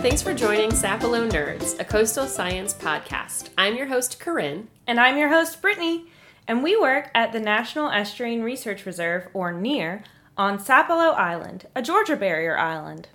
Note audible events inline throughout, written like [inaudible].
thanks for joining Sapelo Nerds, a coastal science podcast. I'm your host, Corinne. And I'm your host, Brittany. And we work at the National Estuarine Research Reserve, or NERR, on Sapelo Island, a Georgia barrier island.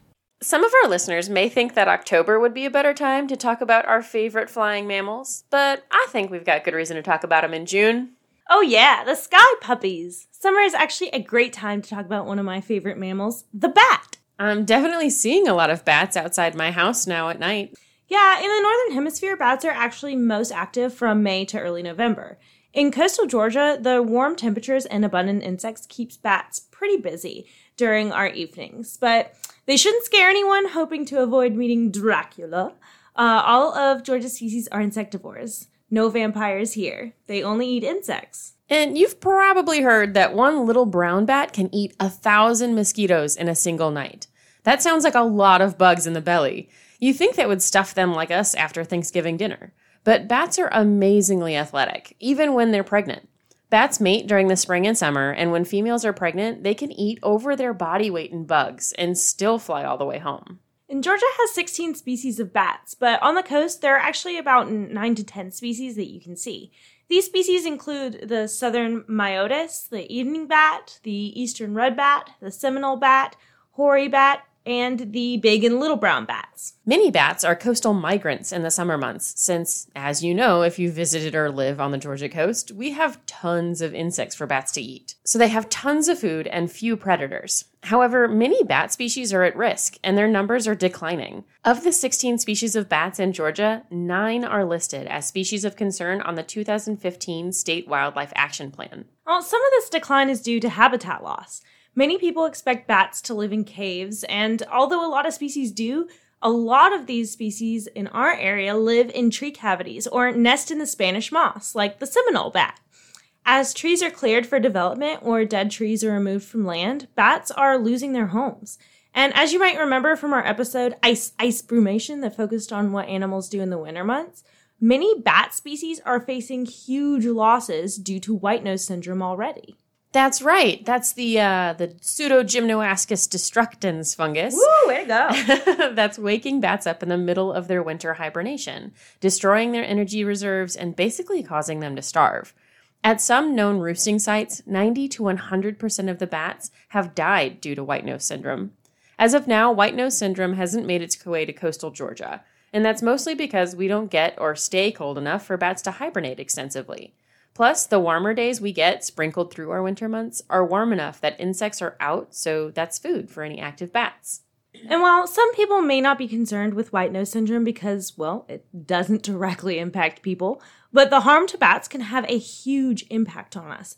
Some of our listeners may think that October would be a better time to talk about our favorite flying mammals, but I think we've got good reason to talk about them in June. Oh, yeah, the sky puppies. Summer is actually a great time to talk about one of my favorite mammals, the bat. I'm definitely seeing a lot of bats outside my house now at night. Yeah, in the Northern Hemisphere, bats are actually most active from May to early November. In coastal Georgia, the warm temperatures and abundant insects keeps bats pretty busy during our evenings, but they shouldn't scare anyone hoping to avoid meeting Dracula. Uh, all of Georgia's species are insectivores. No vampires here. They only eat insects. And you've probably heard that one little brown bat can eat a thousand mosquitoes in a single night. That sounds like a lot of bugs in the belly. You think that would stuff them like us after Thanksgiving dinner. But bats are amazingly athletic, even when they're pregnant. Bats mate during the spring and summer, and when females are pregnant, they can eat over their body weight in bugs and still fly all the way home. And Georgia has 16 species of bats, but on the coast, there are actually about 9 to 10 species that you can see. These species include the southern myotis, the evening bat, the eastern red bat, the Seminole bat, hoary bat, and the big and little brown bats. Many bats are coastal migrants in the summer months, since, as you know, if you visited or live on the Georgia coast, we have tons of insects for bats to eat. So they have tons of food and few predators. However, many bat species are at risk, and their numbers are declining. Of the 16 species of bats in Georgia, nine are listed as species of concern on the 2015 State Wildlife Action Plan. Well, some of this decline is due to habitat loss. Many people expect bats to live in caves, and although a lot of species do, a lot of these species in our area live in tree cavities or nest in the Spanish moss, like the Seminole bat. As trees are cleared for development or dead trees are removed from land, bats are losing their homes. And as you might remember from our episode Ice Ice Brumation that focused on what animals do in the winter months, many bat species are facing huge losses due to white nose syndrome already. That's right. That's the uh, the Pseudogymnoascus destructans fungus. Woo, way to go. [laughs] That's waking bats up in the middle of their winter hibernation, destroying their energy reserves and basically causing them to starve. At some known roosting sites, 90 to 100% of the bats have died due to white nose syndrome. As of now, white nose syndrome hasn't made its way to coastal Georgia, and that's mostly because we don't get or stay cold enough for bats to hibernate extensively. Plus, the warmer days we get sprinkled through our winter months are warm enough that insects are out, so that's food for any active bats. And while some people may not be concerned with white nose syndrome because, well, it doesn't [laughs] directly impact people, but the harm to bats can have a huge impact on us.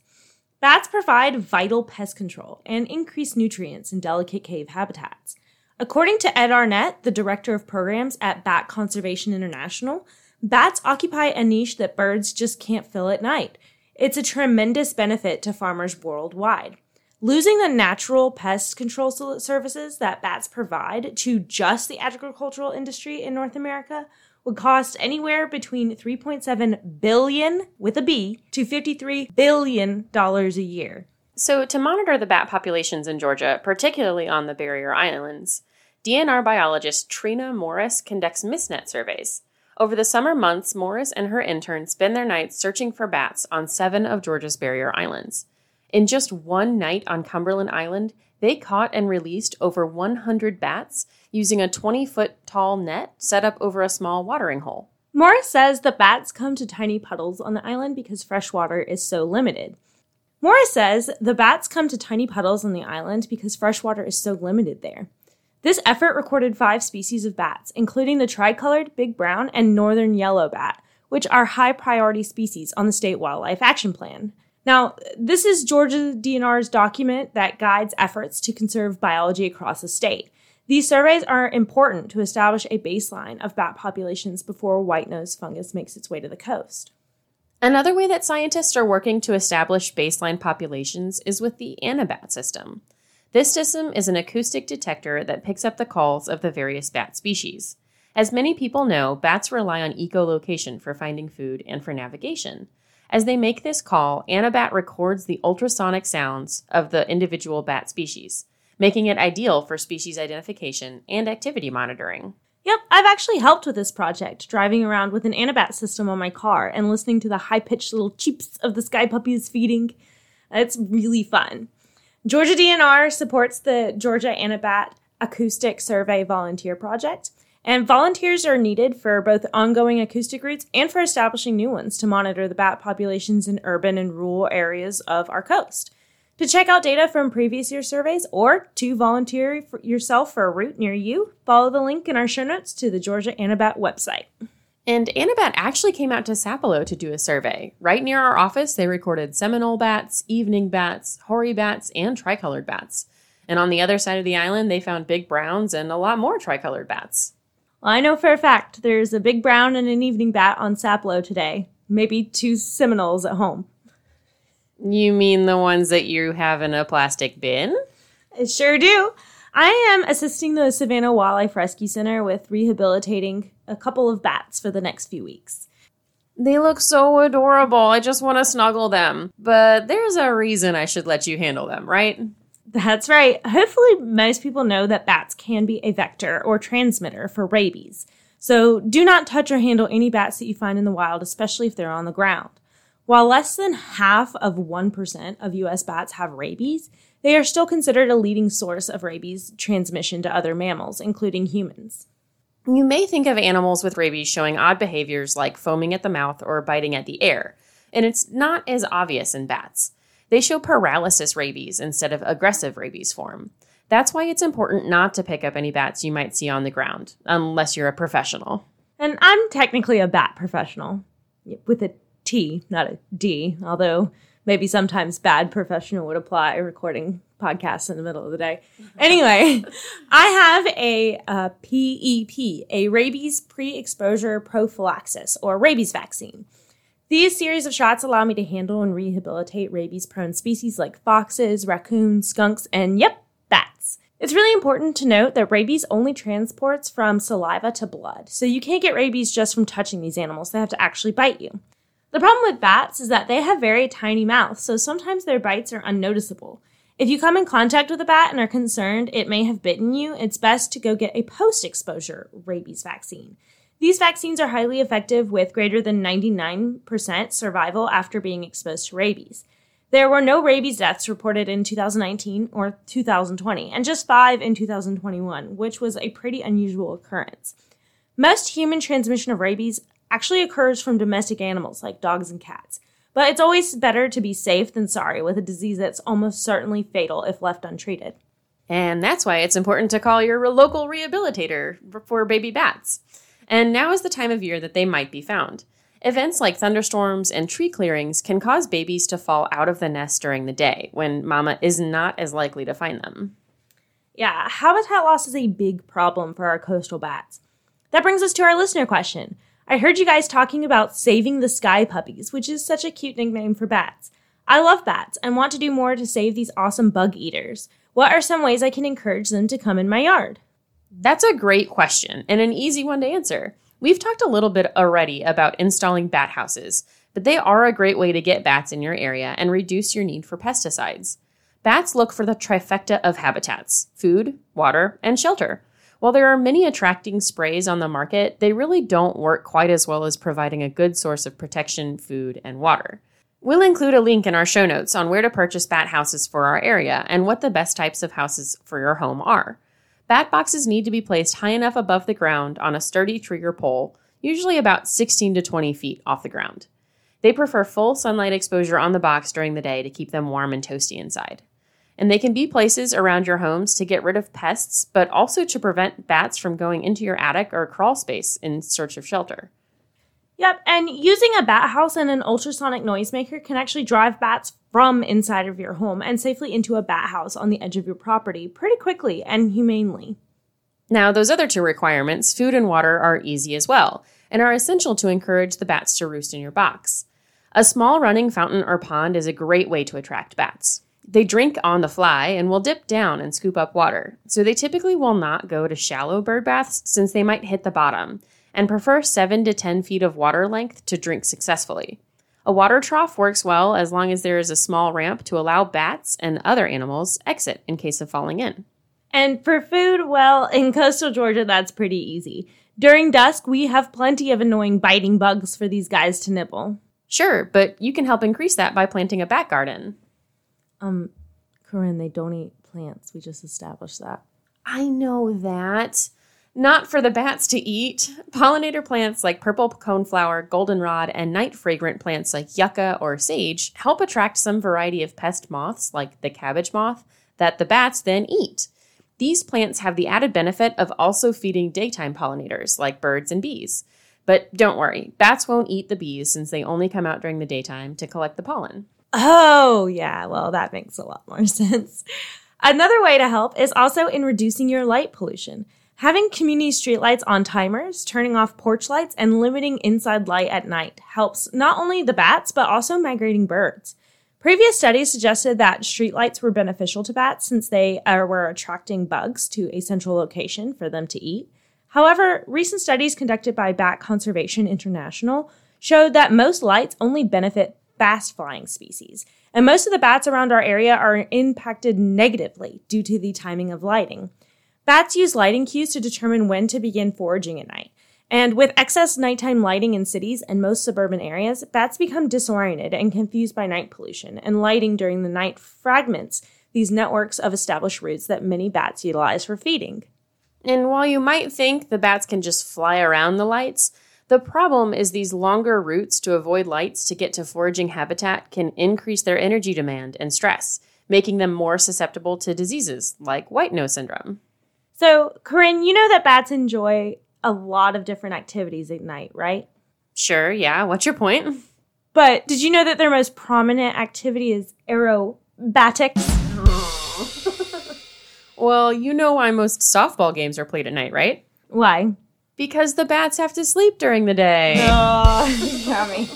Bats provide vital pest control and increase nutrients in delicate cave habitats. According to Ed Arnett, the director of programs at Bat Conservation International, Bats occupy a niche that birds just can't fill at night. It's a tremendous benefit to farmers worldwide. Losing the natural pest control services that bats provide to just the agricultural industry in North America would cost anywhere between 3.7 billion with a B to 53 billion dollars a year. So to monitor the bat populations in Georgia, particularly on the barrier islands, DNR biologist Trina Morris conducts MistNet surveys. Over the summer months, Morris and her intern spend their nights searching for bats on seven of Georgia's barrier islands. In just one night on Cumberland Island, they caught and released over 100 bats using a 20 foot tall net set up over a small watering hole. Morris says the bats come to tiny puddles on the island because fresh water is so limited. Morris says the bats come to tiny puddles on the island because fresh water is so limited there. This effort recorded five species of bats, including the tricolored big brown and northern yellow bat, which are high priority species on the State Wildlife Action Plan. Now, this is Georgia DNR's document that guides efforts to conserve biology across the state. These surveys are important to establish a baseline of bat populations before white nose fungus makes its way to the coast. Another way that scientists are working to establish baseline populations is with the Anabat system. This system is an acoustic detector that picks up the calls of the various bat species. As many people know, bats rely on echolocation for finding food and for navigation. As they make this call, Anabat records the ultrasonic sounds of the individual bat species, making it ideal for species identification and activity monitoring. Yep, I've actually helped with this project, driving around with an Anabat system on my car and listening to the high pitched little cheeps of the sky puppies feeding. It's really fun. Georgia DNR supports the Georgia Anabat Acoustic Survey Volunteer Project, and volunteers are needed for both ongoing acoustic routes and for establishing new ones to monitor the bat populations in urban and rural areas of our coast. To check out data from previous year surveys or to volunteer yourself for a route near you, follow the link in our show notes to the Georgia Anabat website. And Anabat actually came out to Sapelo to do a survey. Right near our office, they recorded Seminole bats, evening bats, hoary bats, and tricolored bats. And on the other side of the island, they found big browns and a lot more tricolored bats. Well, I know for a fact there's a big brown and an evening bat on Sapelo today. Maybe two Seminoles at home. You mean the ones that you have in a plastic bin? I sure do. I am assisting the Savannah Wildlife Rescue Center with rehabilitating a couple of bats for the next few weeks. They look so adorable. I just want to snuggle them. But there's a reason I should let you handle them, right? That's right. Hopefully, most people know that bats can be a vector or transmitter for rabies. So do not touch or handle any bats that you find in the wild, especially if they're on the ground. While less than half of 1% of US bats have rabies, they are still considered a leading source of rabies transmission to other mammals, including humans. You may think of animals with rabies showing odd behaviors like foaming at the mouth or biting at the air, and it's not as obvious in bats. They show paralysis rabies instead of aggressive rabies form. That's why it's important not to pick up any bats you might see on the ground, unless you're a professional. And I'm technically a bat professional, with a T, not a D, although maybe sometimes bad professional would apply recording podcasts in the middle of the day. Anyway, I have a, uh, a PEP, a rabies pre exposure prophylaxis or rabies vaccine. These series of shots allow me to handle and rehabilitate rabies prone species like foxes, raccoons, skunks, and yep, bats. It's really important to note that rabies only transports from saliva to blood, so you can't get rabies just from touching these animals, they have to actually bite you. The problem with bats is that they have very tiny mouths, so sometimes their bites are unnoticeable. If you come in contact with a bat and are concerned it may have bitten you, it's best to go get a post exposure rabies vaccine. These vaccines are highly effective with greater than 99% survival after being exposed to rabies. There were no rabies deaths reported in 2019 or 2020, and just five in 2021, which was a pretty unusual occurrence. Most human transmission of rabies actually occurs from domestic animals like dogs and cats. But it's always better to be safe than sorry with a disease that's almost certainly fatal if left untreated. And that's why it's important to call your local rehabilitator for baby bats. And now is the time of year that they might be found. Events like thunderstorms and tree clearings can cause babies to fall out of the nest during the day when mama is not as likely to find them. Yeah, habitat loss is a big problem for our coastal bats. That brings us to our listener question I heard you guys talking about saving the sky puppies, which is such a cute nickname for bats. I love bats and want to do more to save these awesome bug eaters. What are some ways I can encourage them to come in my yard? That's a great question and an easy one to answer. We've talked a little bit already about installing bat houses, but they are a great way to get bats in your area and reduce your need for pesticides. Bats look for the trifecta of habitats food, water, and shelter. While there are many attracting sprays on the market, they really don't work quite as well as providing a good source of protection, food, and water. We'll include a link in our show notes on where to purchase bat houses for our area and what the best types of houses for your home are. Bat boxes need to be placed high enough above the ground on a sturdy or pole, usually about 16 to 20 feet off the ground. They prefer full sunlight exposure on the box during the day to keep them warm and toasty inside and they can be places around your homes to get rid of pests, but also to prevent bats from going into your attic or crawl space in search of shelter. Yep, and using a bat house and an ultrasonic noisemaker can actually drive bats from inside of your home and safely into a bat house on the edge of your property pretty quickly and humanely. Now, those other two requirements, food and water, are easy as well and are essential to encourage the bats to roost in your box. A small running fountain or pond is a great way to attract bats. They drink on the fly and will dip down and scoop up water, so they typically will not go to shallow bird baths since they might hit the bottom, and prefer 7 to 10 feet of water length to drink successfully. A water trough works well as long as there is a small ramp to allow bats and other animals exit in case of falling in. And for food, well, in coastal Georgia, that's pretty easy. During dusk, we have plenty of annoying biting bugs for these guys to nibble. Sure, but you can help increase that by planting a bat garden. Um, Corinne, they don't eat plants. We just established that. I know that. Not for the bats to eat. Pollinator plants like purple coneflower, goldenrod, and night fragrant plants like yucca or sage help attract some variety of pest moths like the cabbage moth that the bats then eat. These plants have the added benefit of also feeding daytime pollinators like birds and bees. But don't worry, bats won't eat the bees since they only come out during the daytime to collect the pollen. Oh, yeah. Well, that makes a lot more [laughs] sense. Another way to help is also in reducing your light pollution. Having community streetlights on timers, turning off porch lights, and limiting inside light at night helps not only the bats, but also migrating birds. Previous studies suggested that streetlights were beneficial to bats since they were attracting bugs to a central location for them to eat. However, recent studies conducted by Bat Conservation International showed that most lights only benefit fast flying species, and most of the bats around our area are impacted negatively due to the timing of lighting. Bats use lighting cues to determine when to begin foraging at night. And with excess nighttime lighting in cities and most suburban areas, bats become disoriented and confused by night pollution, and lighting during the night fragments these networks of established routes that many bats utilize for feeding. And while you might think the bats can just fly around the lights, the problem is these longer routes to avoid lights to get to foraging habitat can increase their energy demand and stress, making them more susceptible to diseases like white nose syndrome. So, Corinne, you know that bats enjoy a lot of different activities at night, right? Sure, yeah. What's your point? But did you know that their most prominent activity is aerobatics? [laughs] well, you know why most softball games are played at night, right? Why? Because the bats have to sleep during the day. Oh, got me.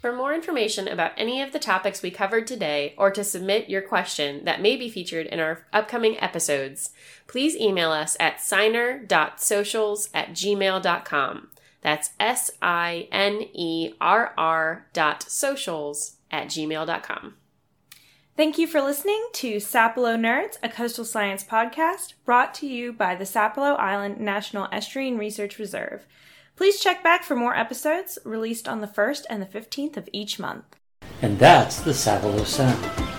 For more information about any of the topics we covered today, or to submit your question that may be featured in our upcoming episodes, please email us at sinerr.socials at gmail.com. That's S I N E R R dot socials at gmail.com. Thank you for listening to Sapelo Nerds, a coastal science podcast brought to you by the Sapelo Island National Estuarine Research Reserve. Please check back for more episodes released on the 1st and the 15th of each month. And that's the Sapelo Sound.